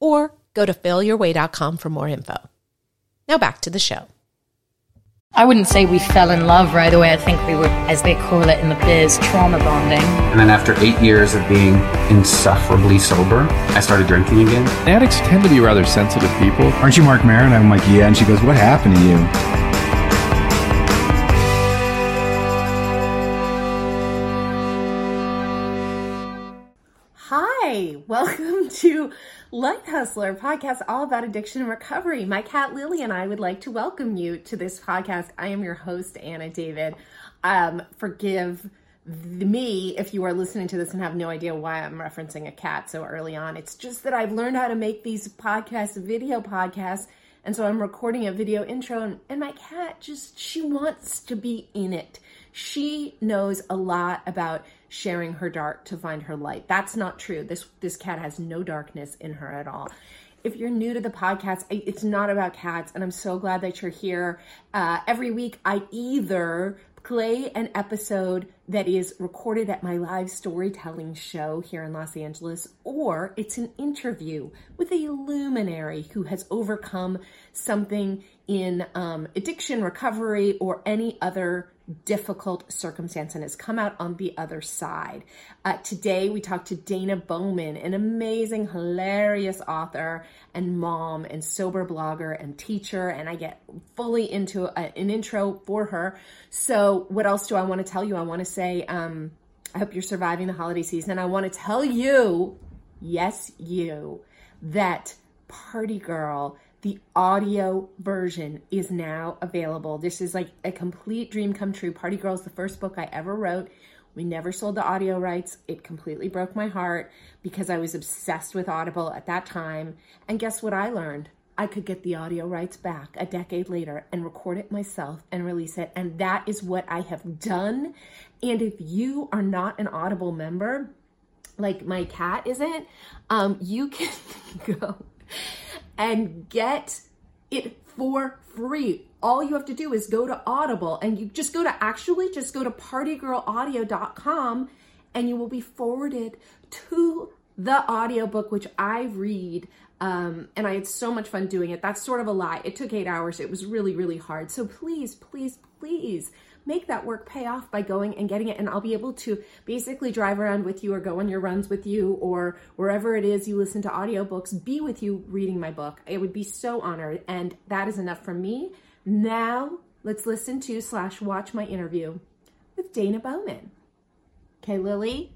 or go to failyourway.com for more info. Now back to the show. I wouldn't say we fell in love right away. I think we were, as they call it in the biz, trauma bonding. And then after eight years of being insufferably sober, I started drinking again. Addicts tend to be rather sensitive people. Aren't you Marc Maron? I'm like, yeah. And she goes, what happened to you? Hi, welcome to Light Hustler podcast all about addiction and recovery. My cat Lily and I would like to welcome you to this podcast. I am your host, Anna David. Um, forgive me if you are listening to this and have no idea why I'm referencing a cat so early on. It's just that I've learned how to make these podcasts, video podcasts, and so I'm recording a video intro, and, and my cat just, she wants to be in it. She knows a lot about sharing her dark to find her light. That's not true. This this cat has no darkness in her at all. If you're new to the podcast, it's not about cats, and I'm so glad that you're here. Uh, every week, I either play an episode that is recorded at my live storytelling show here in Los Angeles, or it's an interview with a luminary who has overcome something in um, addiction recovery or any other difficult circumstance and has come out on the other side. Uh, today, we talked to Dana Bowman, an amazing, hilarious author and mom and sober blogger and teacher. And I get fully into a, an intro for her. So, what else do I want to tell you? I want to say, um, I hope you're surviving the holiday season. And I want to tell you, yes, you, that Party Girl the audio version is now available. This is like a complete dream come true. Party Girl is the first book I ever wrote. We never sold the audio rights. It completely broke my heart because I was obsessed with Audible at that time. And guess what I learned? I could get the audio rights back a decade later and record it myself and release it. And that is what I have done. And if you are not an Audible member, like my cat isn't, um, you can go and get it for free. All you have to do is go to Audible and you just go to actually just go to partygirlaudio.com and you will be forwarded to the audiobook which I read. Um, and I had so much fun doing it. That's sort of a lie. It took eight hours. It was really, really hard. So please, please, please make that work pay off by going and getting it. And I'll be able to basically drive around with you or go on your runs with you or wherever it is you listen to audiobooks, be with you reading my book. It would be so honored. And that is enough from me. Now let's listen to slash watch my interview with Dana Bowman. Okay, Lily.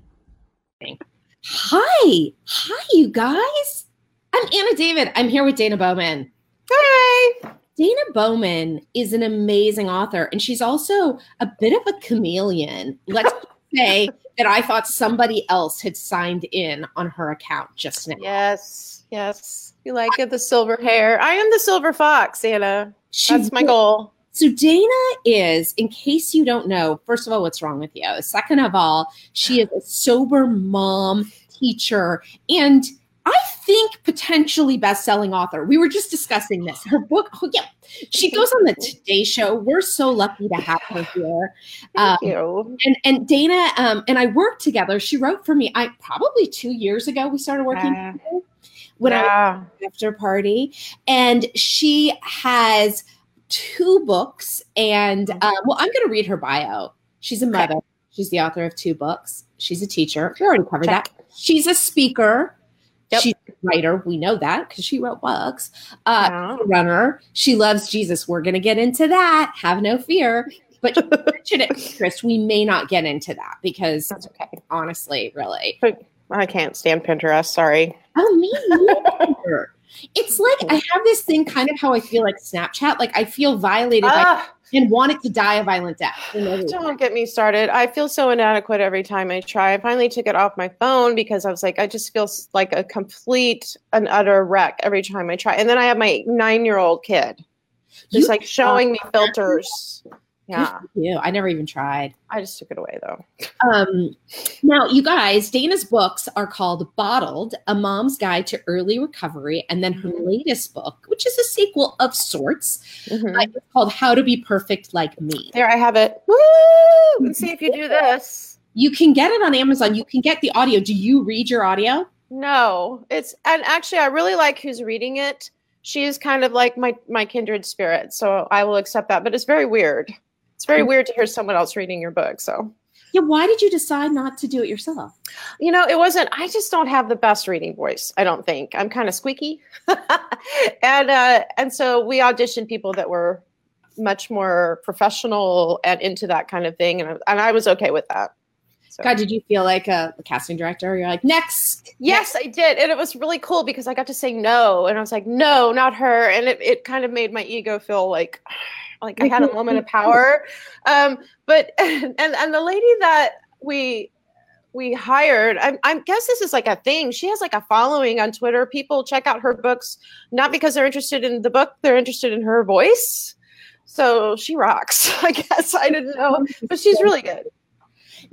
Hi. Hi, you guys. I'm Anna David. I'm here with Dana Bowman. Hi. Dana Bowman is an amazing author, and she's also a bit of a chameleon. Let's say that I thought somebody else had signed in on her account just now. Yes, yes. You like it, the silver hair. I am the silver fox, Anna. She That's my goal. So Dana is, in case you don't know, first of all, what's wrong with you? Second of all, she is a sober mom, teacher, and – I think potentially best-selling author. We were just discussing this. Her book, oh yeah, she goes on the Today Show. We're so lucky to have her here. Thank um, you. And and Dana um, and I worked together. She wrote for me. I probably two years ago we started working uh, when yeah. I was after party, and she has two books. And uh, well, I'm going to read her bio. She's a mother. Okay. She's the author of two books. She's a teacher. We already covered Check. that. She's a speaker. Yep. She's a writer. We know that because she wrote books. Uh. Runner. She loves Jesus. We're going to get into that. Have no fear. But mention it, Chris. We may not get into that because that's okay. Honestly, really. I can't stand Pinterest. Sorry. Oh, me neither. it's like I have this thing, kind of how I feel like Snapchat. Like I feel violated. by. And wanted to die a violent death. Don't get me started. I feel so inadequate every time I try. I finally took it off my phone because I was like, I just feel like a complete and utter wreck every time I try. And then I have my nine year old kid just You- like showing me filters. Yeah. I never even tried. I just took it away though. Um, now, you guys, Dana's books are called Bottled, A Mom's Guide to Early Recovery, and then her latest book, which is a sequel of sorts, Mhm. uh, called How to Be Perfect Like Me. There I have it. Woo! Let's see if you do this. You can get it on Amazon. You can get the audio. Do you read your audio? No, it's and actually I really like who's reading it. She is kind of like my my kindred spirit, so I will accept that. But it's very weird. It's very weird to hear someone else reading your book. So Yeah. Why did you decide not to do it yourself? you know, it wasn't. I just don't have the best reading voice. I don't think I'm kind of squeaky, and uh, and so we auditioned people that were much more professional and into that kind of thing, and and I was okay with that. So. God, did you feel like a, a casting director? You're like, next. Yes, I did. And it was really cool because I got to say no. And I was like, no, not her. And it, it kind of made my ego feel like like I had a moment of power. Um, but and and the lady that we we hired, I, I guess this is like a thing. She has like a following on Twitter. People check out her books not because they're interested in the book, they're interested in her voice. So she rocks, I guess. I didn't know, but she's really good.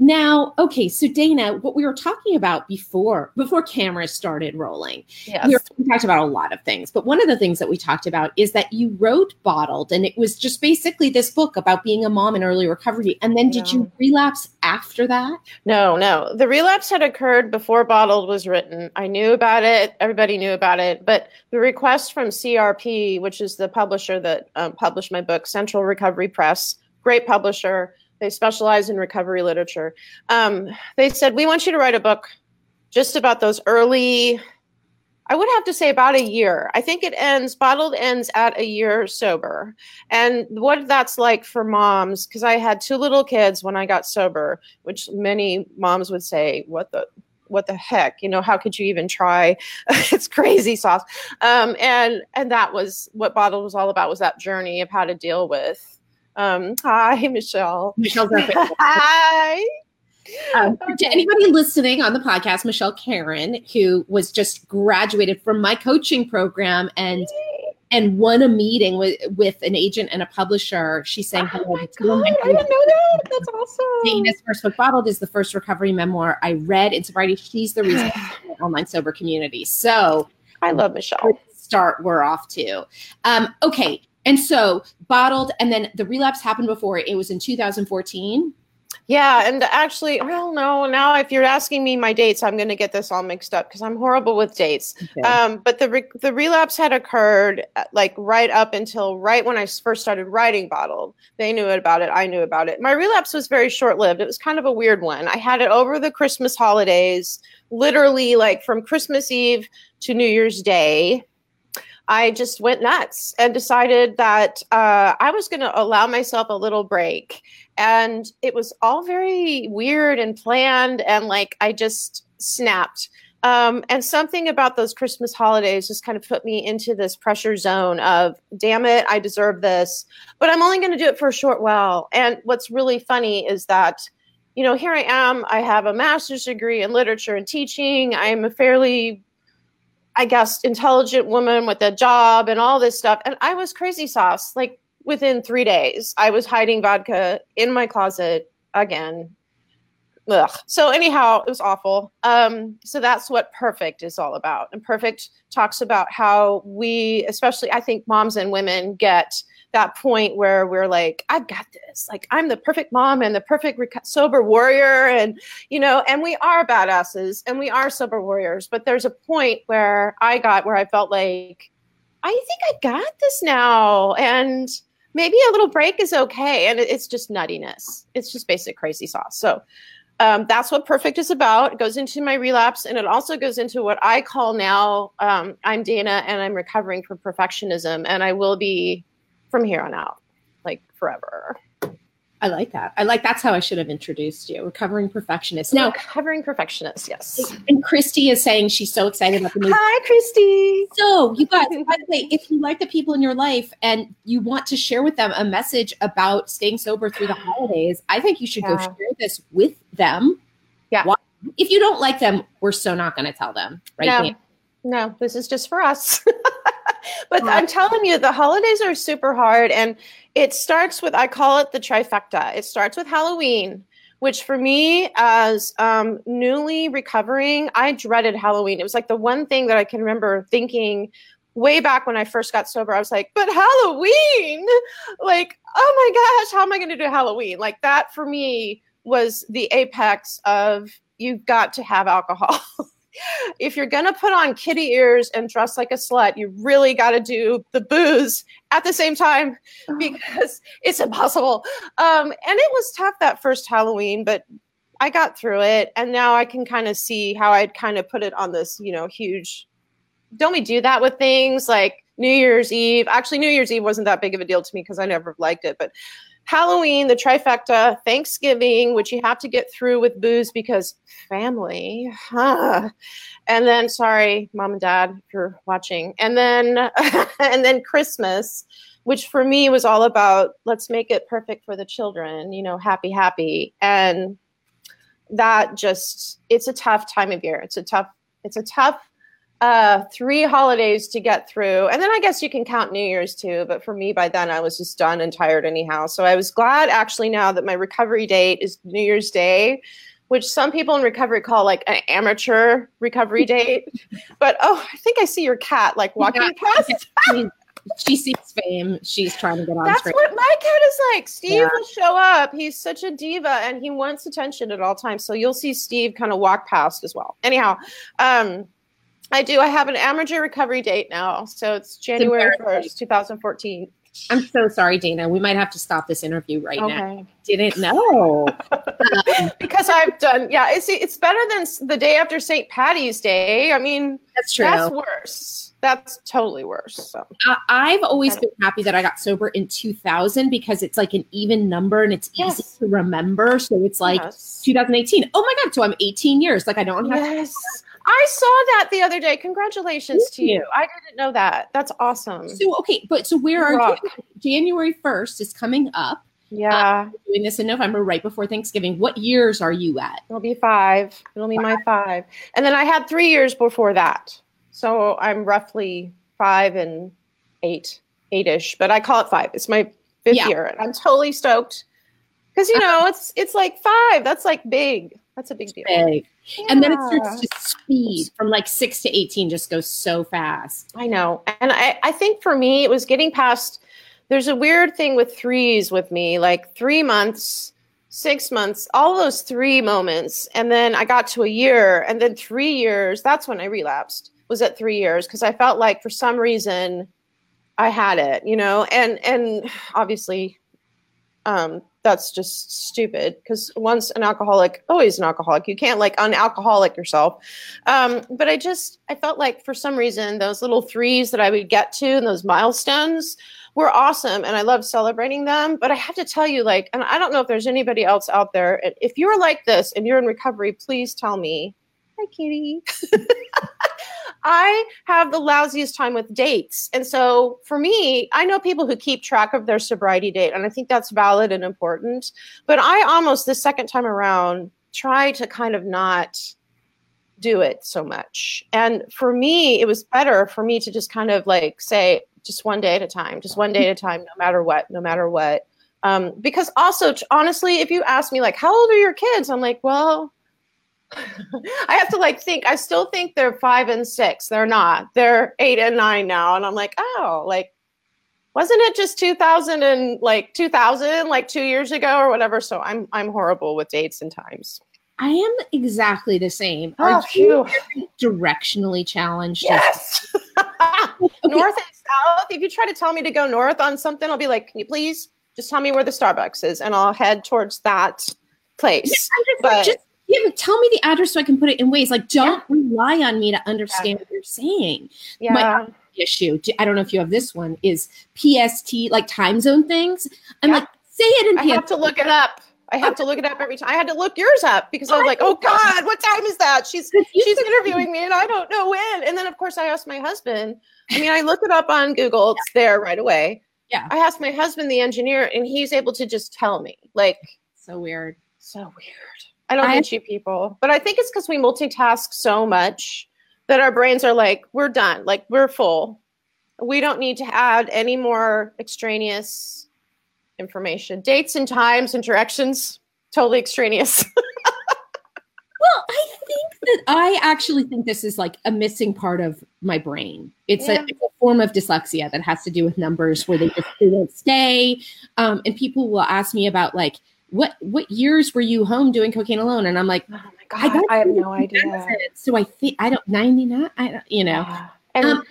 Now, okay, so Dana, what we were talking about before before cameras started rolling, Yes. we, were, we talked about a lot of things, but one of the things that we talked about is that you wrote Bottled, and it was just basically this book about being a mom in early recovery. And then did you relapse after that? No, no. The relapse had occurred before Bottled was written. I knew about it. Everybody knew about it. But the request from CRP, which is the publisher that um, published my book, Central Recovery Press, great publisher. They specialize in recovery literature. Um, they said, We want you to write a book just about those early, I would have to say about a year. I think it ends, Bottled ends at a year sober. And what that's like for moms, because I had two little kids when I got sober, which many moms would say, What the? What the heck? You know, how could you even try? it's crazy sauce. Um, and and that was what Bottled was all about was that journey of how to deal with. Um, hi, Michelle. Michelle's our favorite. Hi. Um, To anybody listening on the podcast, Michelle Karen, who was just graduated from my coaching program and and won a meeting with with an agent and a publisher. She's saying, "Hello, to two of my God, I didn't know that. That's awesome. Dana's first book, Bottled, is the first recovery memoir I read in sobriety. She's the reason online sober community. So I love Michelle. start we're off to. Um, okay, and so Bottled, and then the relapse happened before. It was in 2014. Yeah, and actually, well, no. Now, if you're asking me my dates, I'm going to get this all mixed up because I'm horrible with dates. Um, but the re- the relapse had occurred uh, like right up until right when I first started writing Bottled. They knew about it. I knew about it. My relapse was very short lived. It was kind of a weird one. I had it over the Christmas holidays, literally like from Christmas Eve to New Year's Day. I just went nuts and decided that uh, I was going to allow myself a little break. And it was all very weird and planned. And like I just snapped. Um, and something about those Christmas holidays just kind of put me into this pressure zone of, damn it, I deserve this. But I'm only going to do it for a short while. And what's really funny is that you know, here I am. I have a master's degree in literature and teaching. I am a fairly I guess, intelligent woman with a job and all this stuff. And I was crazy sauce. Like within three days, I was hiding vodka in my closet again. Ugh. So anyhow, it was awful. Um, so that's what perfect is all about. And perfect talks about how we, especially I think moms and women get that point where we're like, I've got this. Like I'm the perfect mom and the perfect reco- sober warrior, and you know, and we are badasses and we are sober warriors. But there's a point where I got where I felt like, I think I got this now, and maybe a little break is okay. And it's just nuttiness. It's just basic crazy sauce. So um, that's what perfect is about. It goes into my relapse, and it also goes into what I call now. Um, I'm Dana, and I'm recovering from perfectionism, and I will be from here on out, like forever. I like that. I like that's how I should have introduced you. Recovering perfectionist. Now, Recovering perfectionist, yes. and Christy is saying she's so excited about the new. Hi, Christy. So, you guys, by the way, if you like the people in your life and you want to share with them a message about staying sober through the holidays, I think you should go share this with them. Yeah. Why- If you don't like them, we're so not going to tell them, right? no, no, this is just for us. but I'm telling you, the holidays are super hard. And it starts with, I call it the trifecta. It starts with Halloween, which for me, as um, newly recovering, I dreaded Halloween. It was like the one thing that I can remember thinking way back when I first got sober. I was like, but Halloween? Like, oh my gosh, how am I going to do Halloween? Like, that for me was the apex of you've got to have alcohol. if you're going to put on kitty ears and dress like a slut, you really got to do the booze at the same time because it's impossible. Um, and it was tough that first Halloween, but I got through it. And now I can kind of see how I'd kind of put it on this, you know, huge. Don't we do that with things like New Year's Eve? Actually, New Year's Eve wasn't that big of a deal to me because I never liked it. But Halloween, the trifecta, Thanksgiving, which you have to get through with booze because family. Huh. And then, sorry, mom and dad, if you're watching. And then, and then Christmas, which for me was all about let's make it perfect for the children. You know, happy, happy, and that just it's a tough time of year. It's a tough. It's a tough uh three holidays to get through and then i guess you can count new year's too but for me by then i was just done and tired anyhow so i was glad actually now that my recovery date is new year's day which some people in recovery call like an amateur recovery date but oh i think i see your cat like walking Yeah. past She, she sees fame. She's trying to get on that's screen. what my cat is like. Steve Yeah. will show up. He's such a diva and he wants attention at all times. So you'll see Steve kind of walk past as well. Anyhow, um, I do. I have an amateur recovery date now. So it's January embarrassing. 1st, 2014. I'm so sorry, Dana. We might have to stop this interview right now. Okay. Didn't know. Um, Because I've done, yeah, it's, it's better than the day after St. Patty's Day. I mean, that's true. that's worse. That's totally worse. So. I, I've always been happy that I got sober in 2000 because it's like an even number and it's easy to remember. So it's like Yes. 2018. Oh my God. So I'm 18 years. Like I don't have Yes. I saw that the other day. Congratulations Thank to you. you. I didn't know that. That's awesome. So, okay. But so where are Rock. you? January 1st is coming up. Yeah. Uh, We're doing this in November, right before Thanksgiving. What years are you at? It'll be five. It'll be my five. And then I had three years before that. So I'm roughly five and eight, eight ish, but I call it five. It's my fifth Yeah. year. And I'm totally stoked. Because you uh-huh. know, it's it's like five. That's like big. That's a big deal. Big. And then it starts to speed from like six to 18, just goes so fast. I know. And I, I think for me, it was getting past. There's a weird thing with threes with me, like three months, six months, all those three moments. And then I got to a year, and then three years. That's when I relapsed, was at three years, because I felt like for some reason I had it, you know? And, and obviously, um, that's just stupid because once an alcoholic, always an alcoholic. You can't like unalcoholic yourself. Um, but I just I felt like for some reason those little threes that I would get to and those milestones were awesome and I love celebrating them. But I have to tell you, like, and I don't know if there's anybody else out there. If you're like this and you're in recovery, please tell me. Hi, Kitty. I have the lousiest time with dates. And so for me, I know people who keep track of their sobriety date, and I think that's valid and important. But I almost, the second time around, try to kind of not do it so much. And for me, it was better for me to just kind of like say, just one day at a time, just one day at a time, no matter what, no matter what. Um, because also, t- honestly, if you ask me, like, how old are your kids? I'm like, well, I have to like think. I still think they're five and six. They're not. They're eight and nine now. And I'm like, oh, like, wasn't it just 2000 and like 2000, like two years ago or whatever? So I'm I'm horrible with dates and times. I am exactly the same. Oh, Are you directionally challenged? Yes. North and south. If you try to tell me to go north on something, I'll be like, can you please just tell me where the Starbucks is, and I'll head towards that place. I'm just, But- just yeah, tell me the address so I can put it in Waze like don't rely on me to understand what you're saying. Yeah. My issue, I don't know if you have this one, is PST like time zone things. I'm Yeah. like Say it in I have to look it up. I have to look it up every time. I had to look yours up because I was oh like, "Oh God, what time is that?" She's she's interviewing me, and I don't know when. And then, of course, I asked my husband. I mean, I look it up on Google. It's there right away. Yeah. I asked my husband, the engineer, and he's able to just tell me. Like, So weird. so weird. I don't I- get you people, but I think it's because we multitask so much that our brains are like, we're done. Like, we're full. We don't need to add any more extraneous information. Dates and times and directions, totally extraneous. Well, I think that I actually think this is like a missing part of my brain. It's, Yeah. a, a form of dyslexia that has to do with numbers where they just they don't stay. Um, and people will ask me about like what what years were you home doing cocaine alone? And I'm like, oh my I, God, got I, have no idea. benefits. So I think I don't ninety nine. I don't, you know. And Um,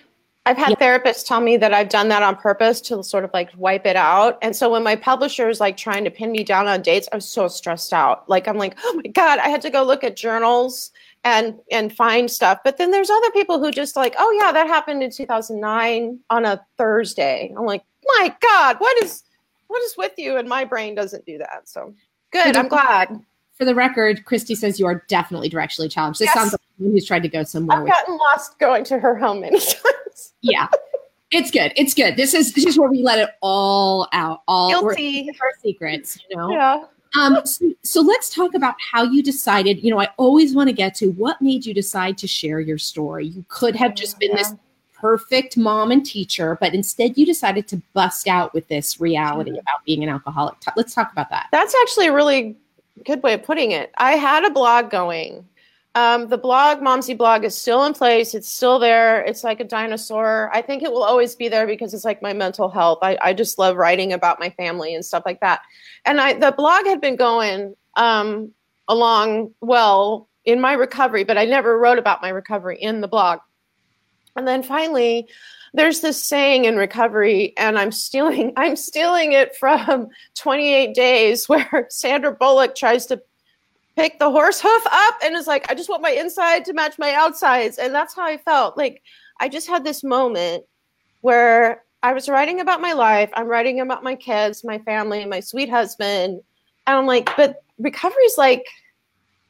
I've had therapists tell me that I've done that on purpose to sort of like wipe it out. And so when my publisher is like trying to pin me down on dates, I'm so stressed out. Like I'm like, oh my God, I had to go look at journals and and find stuff. But then there's other people who just like, oh yeah, that happened in 2009 on a Thursday. I'm like, my God, what is what is with you? And my brain doesn't do that. So good. I'm glad. For the record, Christy says you are definitely directionally challenged. This Yes. sounds like someone who's tried to go somewhere I've gotten lost going to her home many times. yeah. It's good. It's good. This is this is where we let it all out. All Guilty. our secrets, you know. Yeah. Um, so, so let's talk about how you decided. You know, I always want to get to what made you decide to share your story. You could have just been this perfect mom and teacher, but instead you decided to bust out with this reality about being an alcoholic. Let's talk about that. That's actually a really good way of putting it. I had a blog going. Um, the blog, Momsy blog, is still in place. It's still there. It's like a dinosaur. I think it will always be there because it's like my mental health. I, I just love writing about my family and stuff like that. And I the blog had been going um, along well in my recovery, but I never wrote about my recovery in the blog. And then finally, there's this saying in recovery, and I'm stealing I'm stealing it from 28 Days, where Sandra Bullock tries to pick the horse hoof up and is like, I just want my inside to match my outsides. And that's how I felt. Like I just had this moment where I was writing about my life. I'm writing about my kids, my family, my sweet husband. And I'm like, but recovery's like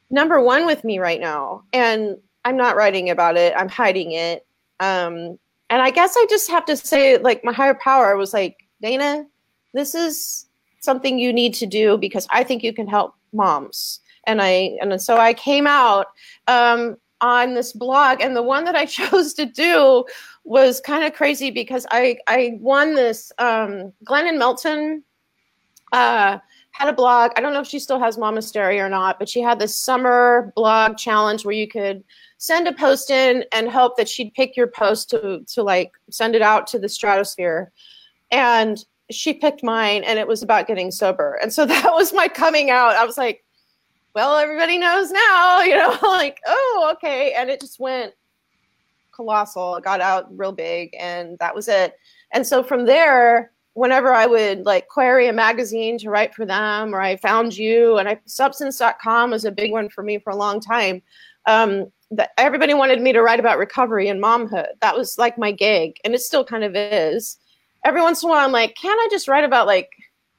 number one with me right now. And I'm not writing about it. I'm hiding it. Um, and I guess I just have to say, like, my higher power was like, Dana, this is something you need to do because I think you can help moms. And I and so I came out um, on this blog, and the one that I chose to do was kind of crazy because I I won this. Um, Glennon Melton uh, had a blog. I don't know if she still has Momastery or not, but she had this summer blog challenge where you could send a post in and hope that she'd pick your post to to like send it out to the stratosphere. And she picked mine and it was about getting sober. And so that was my coming out. I was like, well, everybody knows now, you know, like, oh, okay. And it just went colossal. It got out real big and that was it. And so from there, whenever I would like query a magazine to write for them, or I found you, and I substance.com was a big one for me for a long time. Um, that everybody wanted me to write about recovery and momhood. That was like my gig, and it still kind of is. Every once in a while, I'm like, can't I just write about like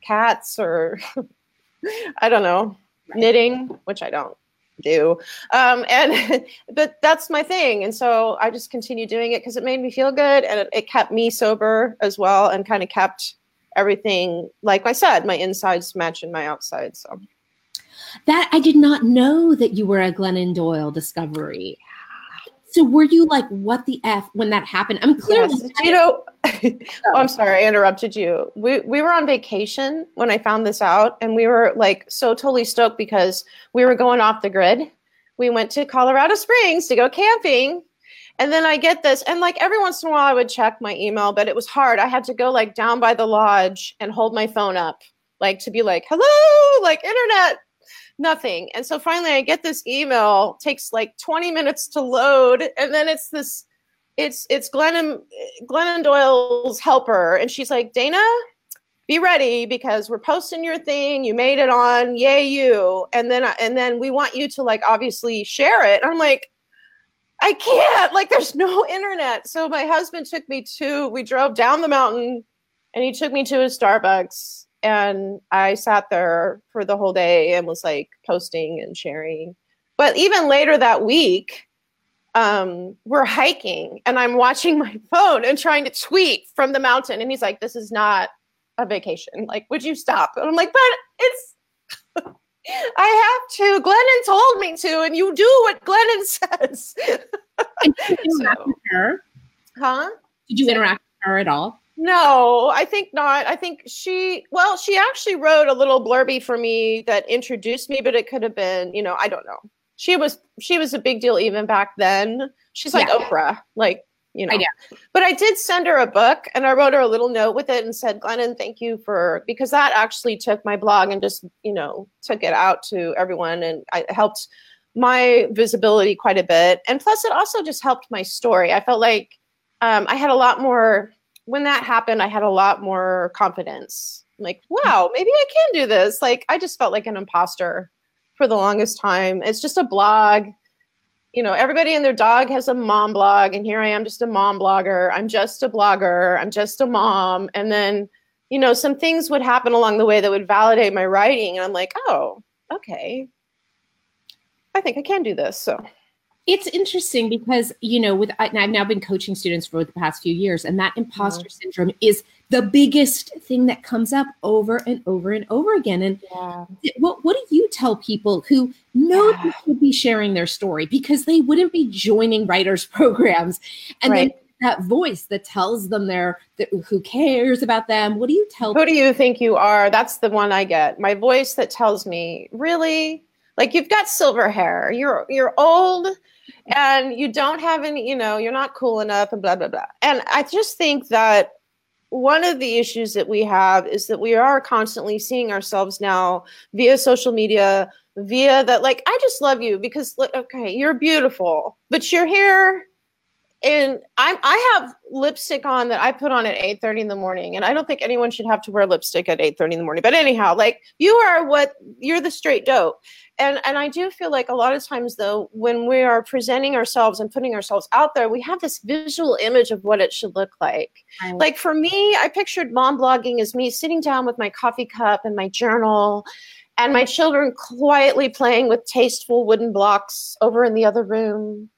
cats or I don't know, knitting, which I don't do. Um, and but that's my thing, and so I just continue doing it because it made me feel good, and it, it kept me sober as well, and kind of kept everything like I said, my insides matching my outsides. So That I did not know that you were a Glennon Doyle discovery. So were you like, what the f when that happened? I'm clearly Yes. You know, oh, I'm sorry, I interrupted you. We we were on vacation when I found this out, and we were like so totally stoked because we were going off the grid. We went to Colorado Springs to go camping. And then I get this, and like every once in a while I would check my email, but it was hard. I had to go like down by the lodge and hold my phone up, like to be like, hello, like internet, nothing. And so finally I get this email, takes like 20 minutes to load, and then it's this it's it's Glennon Glennon Doyle's helper, and she's like, Dana, be ready because we're posting your thing. You made it on, yay you! And then and then we want you to like obviously share it. I'm like, I can't. Like, there's no internet. So my husband took me to. We drove down the mountain, and he took me to a Starbucks, and I sat there for the whole day and was like posting and sharing. But even later that week, um, we're hiking and I'm watching my phone and trying to tweet from the mountain. And he's like, This is not a vacation. Like, would you stop? And I'm like, But it's, I have to. Glennon told me to, and you do what Glennon says. Did you interact with her? huh? Did you interact with her at all? No, I think not. I think she, well, she actually wrote a little blurby for me that introduced me, but it could have been, you know, I don't know. She was, she was a big deal even back then. She's like Yeah. Oprah, like, you know. I know. But I did send her a book and I wrote her a little note with it and said, Glennon, thank you for, because that actually took my blog and just, you know, took it out to everyone and I helped my visibility quite a bit. And plus, it also just helped my story. I felt like um, I had a lot more, when that happened, I had a lot more confidence. Like, hmm. wow, maybe I can do this. Like, I just felt like an imposter for the longest time. It's just a blog. You know, everybody and their dog has a mom blog, and here I am, just a mom blogger. I'm just a blogger. I'm just a mom. And then, you know, some things would happen along the way that would validate my writing. And I'm like, oh, okay. I think I can do this. So, It's interesting because you know, with and I've now been coaching students for the past few years, and that imposter mm-hmm. syndrome is the biggest thing that comes up over and over and over again. And yeah. what what do you tell people who know they should be sharing their story because they wouldn't be joining writers programs, and Right. then that voice that tells them they're that, who cares about them? What do you tell? Who do you think you are? That's the one I get. My voice that tells me, really? Like you've got silver hair. You're you're old and you don't have any, you know, you're not cool enough and blah blah blah. And I just think that one of the issues that we have is that we are constantly seeing ourselves now via social media, via that like I just love you because okay, you're beautiful, but you're here and I'm I have lipstick on that I put on at 8:30 in the morning and I don't think anyone should have to wear lipstick at 8:30 in the morning. But anyhow, like you are what you're the straight dope. And and I do feel like a lot of times though when we are presenting ourselves and putting ourselves out there, we have this visual image of what it should look like. Right. Like for me, I pictured mom blogging as me sitting down with my coffee cup and my journal and my children quietly playing with tasteful wooden blocks over in the other room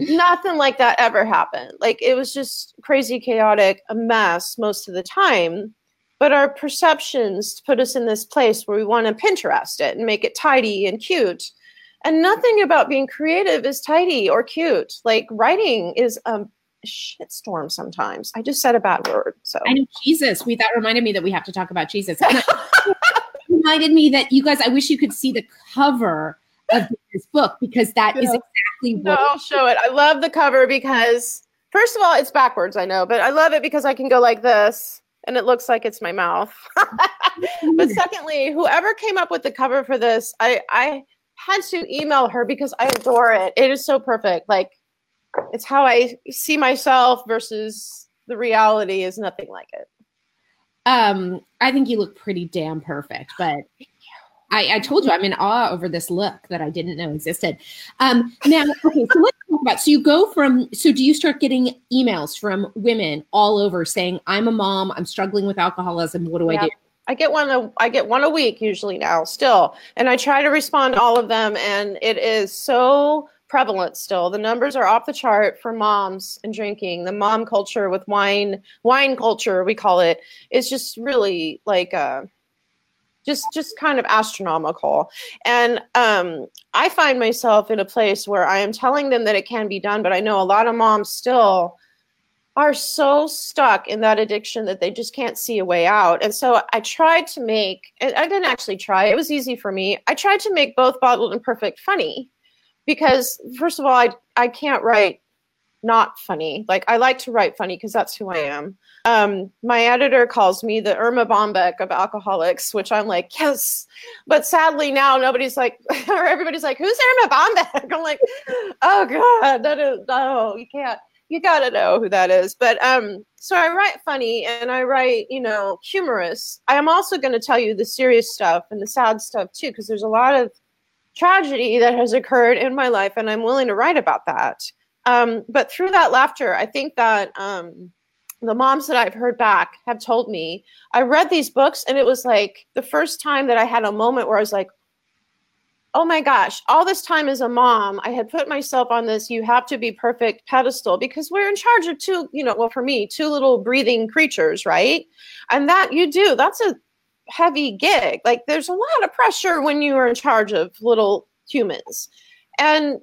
nothing like that ever happened. Like it was just crazy, chaotic, a mess most of the time. But our perceptions put us in this place where we want to Pinterest it and make it tidy and cute. And nothing about being creative is tidy or cute. Like writing is a shitstorm sometimes. I just said a bad word. So I know Jesus. We that reminded me that we have to talk about Jesus. Reminded me that you guys. I wish you could see the cover of this book because that is Yeah. exactly No, what. I'll show it. I love the cover because, first of all, it's backwards, I know, but I love it because I can go like this and it looks like it's my mouth. but secondly, whoever came up with the cover for this, I, I had to email her because I adore it. It is so perfect. Like, it's how I see myself versus the reality is nothing like it. Um, I think you look pretty damn perfect, but. I, I told you I'm in awe over this look that I didn't know existed. Um, now, okay, so talk about. So you go from. So do you start getting emails from women all over saying, "I'm a mom. I'm struggling with alcoholism. What do I do?" I get one a, I get one a week usually now still and I try to respond to all of them and it is so prevalent still the numbers are off the chart for moms and drinking the mom culture with wine wine culture we call it is just really like uh just just kind of astronomical and um I find myself in a place where I am telling them that it can be done but I know a lot of moms still are so stuck in that addiction that they just can't see a way out. And so I tried to make, and I didn't actually try, it was easy for me. I tried to make both Bottled and Perfect funny because, first of all, I, I can't write not funny. Like, I like to write funny because that's who I am. Um, my editor calls me the Erma Bombeck of alcoholics, which I'm like, yes. But sadly, now nobody's like, or everybody's like, who's Erma Bombeck? I'm like, oh God, no, no, no, you can't you gotta know who that is. But um, so I write funny and I write, you know, humorous. I am also going to tell you the serious stuff and the sad stuff too, because there's a lot of tragedy that has occurred in my life, and I'm willing to write about that. Um, but through that laughter, I think that um, the moms that I've heard back have told me, I read these books and it was like the first time that I had a moment where I was like, oh my gosh, all this time as a mom, I had put myself on this you have to be perfect pedestal because we're in charge of two, you know, well, for me, two little breathing creatures, right? And that you do, that's a heavy gig. Like there's a lot of pressure when you are in charge of little humans. And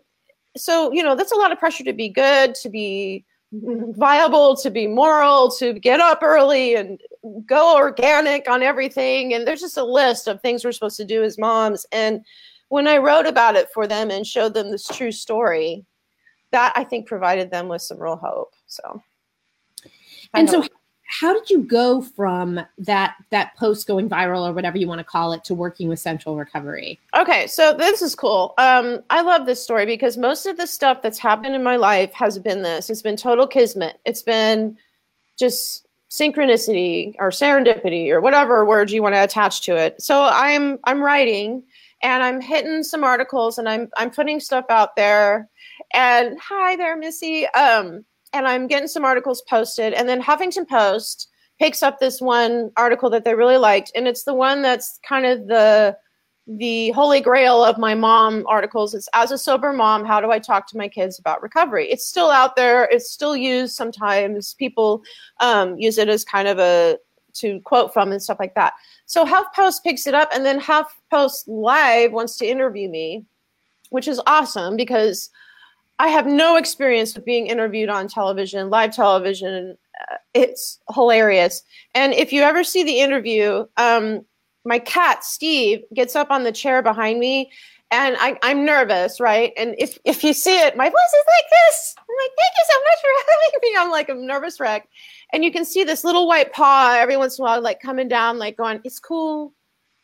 so, you know, that's a lot of pressure to be good, to be viable, to be moral, to get up early and go organic on everything. And there's just a list of things we're supposed to do as moms. And when I wrote about it for them and showed them this true story, that I think provided them with some real hope. So, and so how did you go from that that post going viral or whatever you want to call it to working with Central Recovery? Okay, so this is cool. Um, I love this story because most of the stuff that's happened in my life has been this. It's been total kismet. It's been just synchronicity or serendipity or whatever word you want to attach to it. So I'm I'm writing and I'm hitting some articles and I'm I'm putting stuff out there. And hi there, Missy. Um, and I'm getting some articles posted, and then Huffington Post picks up this one article that they really liked, and it's the one that's kind of the the holy grail of my mom articles. It's as a sober mom, how do I talk to my kids about recovery? It's still out there. It's still used sometimes. People um, use it as kind of a to quote from and stuff like that. So HuffPost picks it up, and then HuffPost Live wants to interview me, which is awesome because I have no experience with being interviewed on television, live television. Uh, it's hilarious. And if you ever see the interview, um, my cat Steve gets up on the chair behind me, and I, am nervous, right? And if if you see it, my voice is like this. I'm like, thank you so much for having me. I'm like a nervous wreck and you can see this little white paw every once in a while like coming down like going it's cool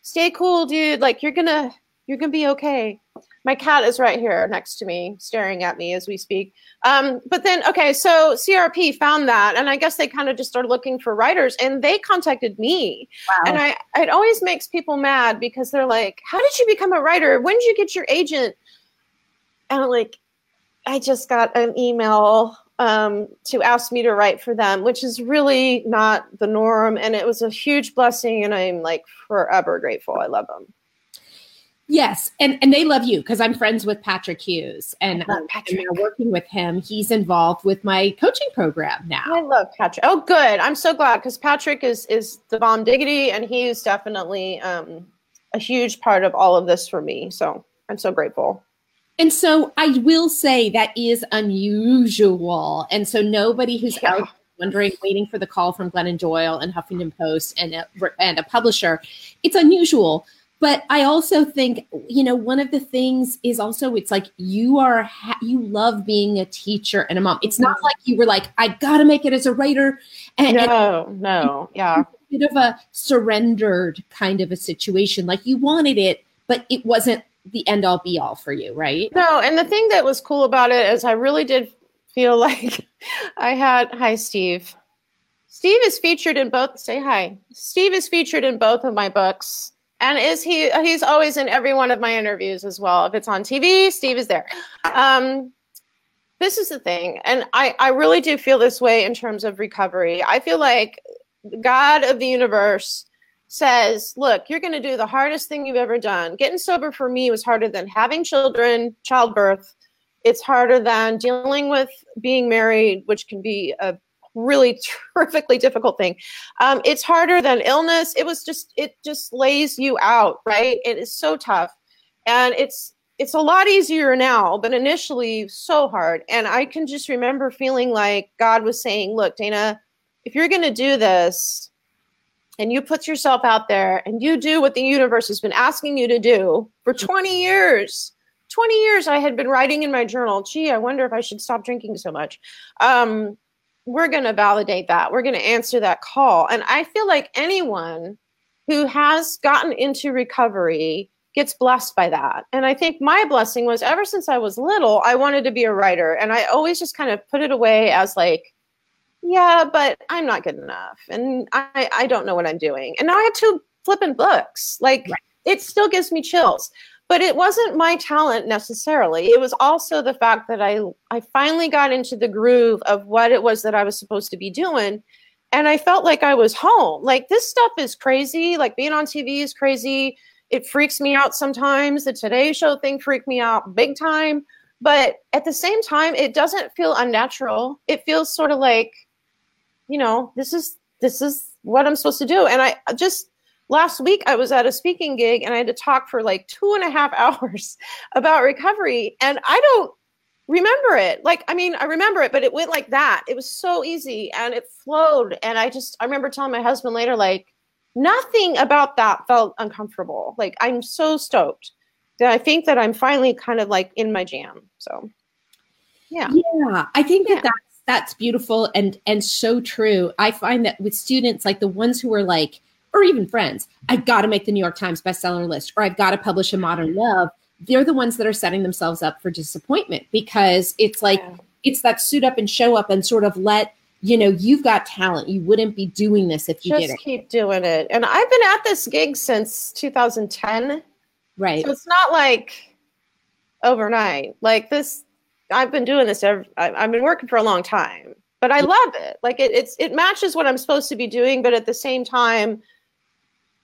stay cool dude like you're gonna you're gonna be okay my cat is right here next to me staring at me as we speak um, but then okay so crp found that and i guess they kind of just started looking for writers and they contacted me wow. and i it always makes people mad because they're like how did you become a writer when did you get your agent and I'm like i just got an email um, to ask me to write for them, which is really not the norm. And it was a huge blessing, and I'm like forever grateful. I love them. Yes, and and they love you because I'm friends with Patrick Hughes, and Patrick. I'm working with him. He's involved with my coaching program now. I love Patrick. Oh, good. I'm so glad because Patrick is is the bomb diggity, and he's definitely um, a huge part of all of this for me. So I'm so grateful. And so I will say that is unusual. And so nobody who's yeah. out wondering, waiting for the call from Glennon Doyle and Huffington Post and a, and a publisher, it's unusual. But I also think, you know, one of the things is also it's like you are ha- you love being a teacher and a mom. It's not mm-hmm. like you were like I got to make it as a writer. And, no, and no, yeah, bit of a surrendered kind of a situation. Like you wanted it, but it wasn't the end all be all for you, right? No, and the thing that was cool about it is I really did feel like I had hi Steve. Steve is featured in both say hi. Steve is featured in both of my books. And is he he's always in every one of my interviews as well. If it's on TV, Steve is there. Um this is the thing. And I, I really do feel this way in terms of recovery. I feel like God of the universe says, Look, you're going to do the hardest thing you've ever done. Getting sober for me was harder than having children, childbirth. It's harder than dealing with being married, which can be a really terrifically difficult thing. Um, it's harder than illness. It was just, it just lays you out, right? It is so tough. And it's, it's a lot easier now, but initially so hard. And I can just remember feeling like God was saying, Look, Dana, if you're going to do this, and you put yourself out there and you do what the universe has been asking you to do for 20 years 20 years i had been writing in my journal gee i wonder if i should stop drinking so much um, we're going to validate that we're going to answer that call and i feel like anyone who has gotten into recovery gets blessed by that and i think my blessing was ever since i was little i wanted to be a writer and i always just kind of put it away as like yeah, but I'm not good enough. And I, I don't know what I'm doing. And now I have two flipping books. Like right. it still gives me chills. But it wasn't my talent necessarily. It was also the fact that I I finally got into the groove of what it was that I was supposed to be doing. and I felt like I was home. Like this stuff is crazy. Like being on TV is crazy. It freaks me out sometimes. The Today Show thing freaked me out big time. But at the same time, it doesn't feel unnatural. It feels sort of like, you know, this is this is what I'm supposed to do. And I just last week I was at a speaking gig and I had to talk for like two and a half hours about recovery. And I don't remember it. Like, I mean, I remember it, but it went like that. It was so easy and it flowed. And I just, I remember telling my husband later, like, nothing about that felt uncomfortable. Like, I'm so stoked that I think that I'm finally kind of like in my jam. So, yeah. Yeah. I think that that's, that's beautiful and, and so true. I find that with students, like the ones who are like, or even friends, I've got to make the New York Times bestseller list, or I've got to publish a modern love. They're the ones that are setting themselves up for disappointment because it's like, Yeah. it's that suit up and show up and sort of let you know you've got talent you wouldn't be doing this if you Just didn't keep doing it. And I've been at this gig since 2010. right So it's not like overnight. Like this, I've been doing this. Every, I, I've been working for a long time, but I love it. Like it, it's it matches what I'm supposed to be doing, but at the same time,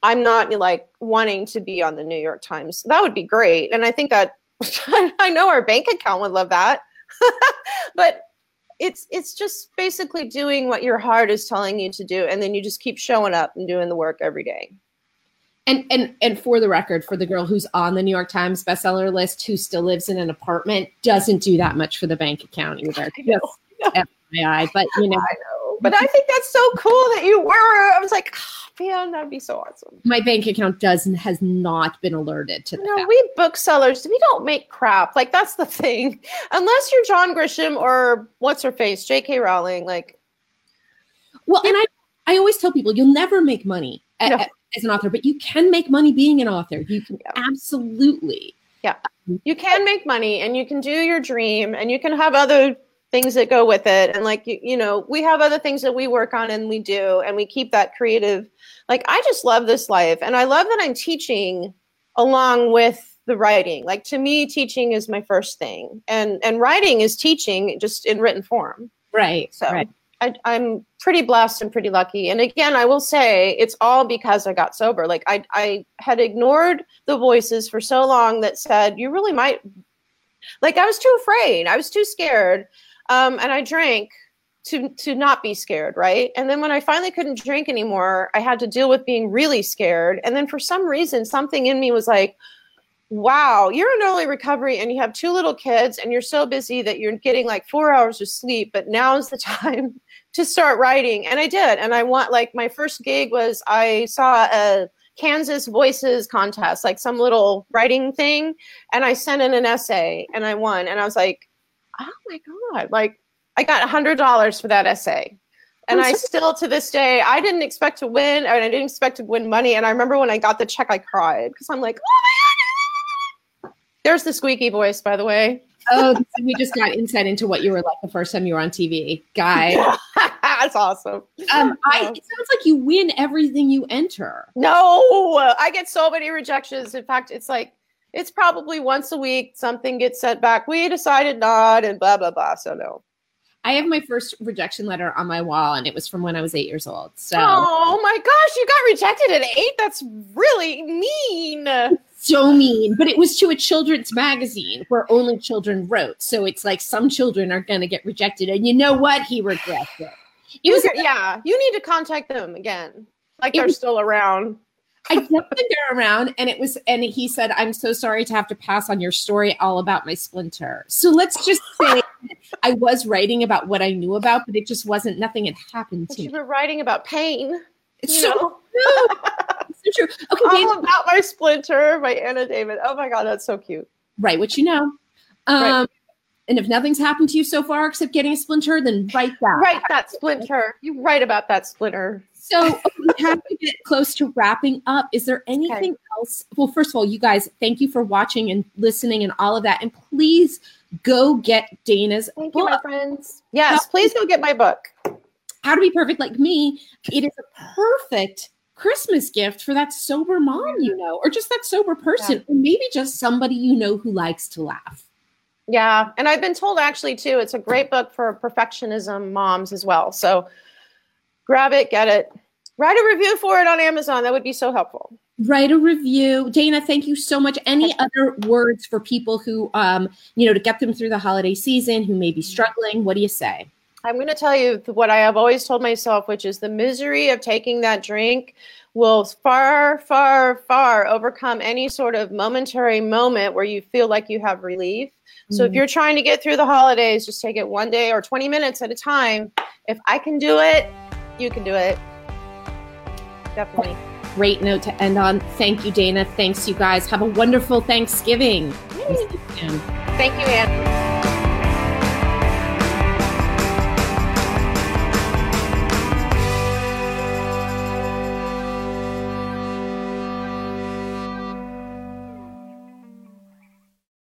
I'm not like wanting to be on the New York Times. That would be great, and I think that I know our bank account would love that. but it's it's just basically doing what your heart is telling you to do, and then you just keep showing up and doing the work every day. and and and for the record for the girl who's on the new york times bestseller list who still lives in an apartment doesn't do that much for the bank account either I know. Just FYI, but you know I know, but I think that's so cool that you were. I was like, oh, man, that'd be so awesome. my bank account doesn't has not been alerted to that. No, we booksellers, we don't make crap. Like that's the thing. Unless you're John Grisham or what's her face, J.K. Rowling. Like, well and i i always tell people you'll never make money a- No. a- as an author but you can make money being an author you can Yeah. absolutely Yeah. Um, you can make money and you can do your dream and you can have other things that go with it. And like, you, you know, we have other things that we work on and we do, and we keep that creative. Like, I just love this life. And I love that I'm teaching along with the writing. Like, to me, teaching is my first thing. And, and writing is teaching just in written form. right So right I, I'm pretty blessed and pretty lucky. And again, I will say it's all because I got sober. Like I, I had ignored the voices for so long that said you really might. Like I was too afraid. I was too scared, um, and I drank to to not be scared, right? And then when I finally couldn't drink anymore, I had to deal with being really scared. And then for some reason, something in me was like, wow, you're in early recovery and you have two little kids and you're so busy that you're getting like four hours of sleep, but now's the time to start writing. And I did. And I want like my first gig was I saw a Kansas Voices contest, like some little writing thing. And I sent in an essay and I won. And I was like, oh my God, like I got a hundred dollars for that essay. And I still to this day, I didn't expect to win, and I didn't expect to win money. And I remember when I got the check, I cried because I'm like, oh my god! There's the squeaky voice, by the way. oh we just got insight into what you were like the first time you were on tv guy That's awesome. um i it sounds like you win everything you enter No, I get so many rejections. In fact, it's like it's probably once a week something gets sent back. We decided not, and blah blah blah. So no. I have my first rejection letter on my wall, and it was from when I was eight years old. So Oh my gosh, you got rejected at eight. That's really mean. so mean. But it was to a children's magazine where only children wrote. So it's like some children are going to get rejected, and you know what? He regrets it. It was. yeah, you need to contact them again. Like they're was- still around. I kept they're around, and it was. And he said, "I'm so sorry to have to pass on your story all about my splinter." So let's just say I was writing about what I knew about, but it just wasn't. Nothing had happened to you me. were writing about pain. It's so know? true. It's so true. Okay. All about my splinter by Anna David. Oh my god, that's so cute. write what you know. Um, Right. And if nothing's happened to you so far except getting a splinter, then write that. Write that splinter. You write about that splinter. So we have to get close to wrapping up. Is there anything else? Well, first of all, you guys, thank you for watching and listening and all of that. And please go get Dana's Thank you, book. my friends. Yes, please go get my book. How to Be Perfect Like Me. It is a perfect Christmas gift for that sober mom you know, or just that sober person, or maybe just somebody you know who likes to laugh. Yeah, and I've been told actually too, it's a great book for perfectionism moms as well. So grab it, get it. Write a review for it on Amazon. That would be so helpful. Write a review. Dana, thank you so much. Any other words for people who, um, you know, to get them through the holiday season, who may be struggling? What do you say? I'm going to tell you what I have always told myself, which is the misery of taking that drink will far, far, far overcome any sort of momentary moment where you feel like you have relief. So if Mm. you're trying to get through the holidays, just take it one day or 20 minutes at a time. If I can do it, you can do it. Definitely. Great note to end on. Thank you, Dana. Thanks, you guys. Have a wonderful Thanksgiving. We'll you soon. Thank you, Anne.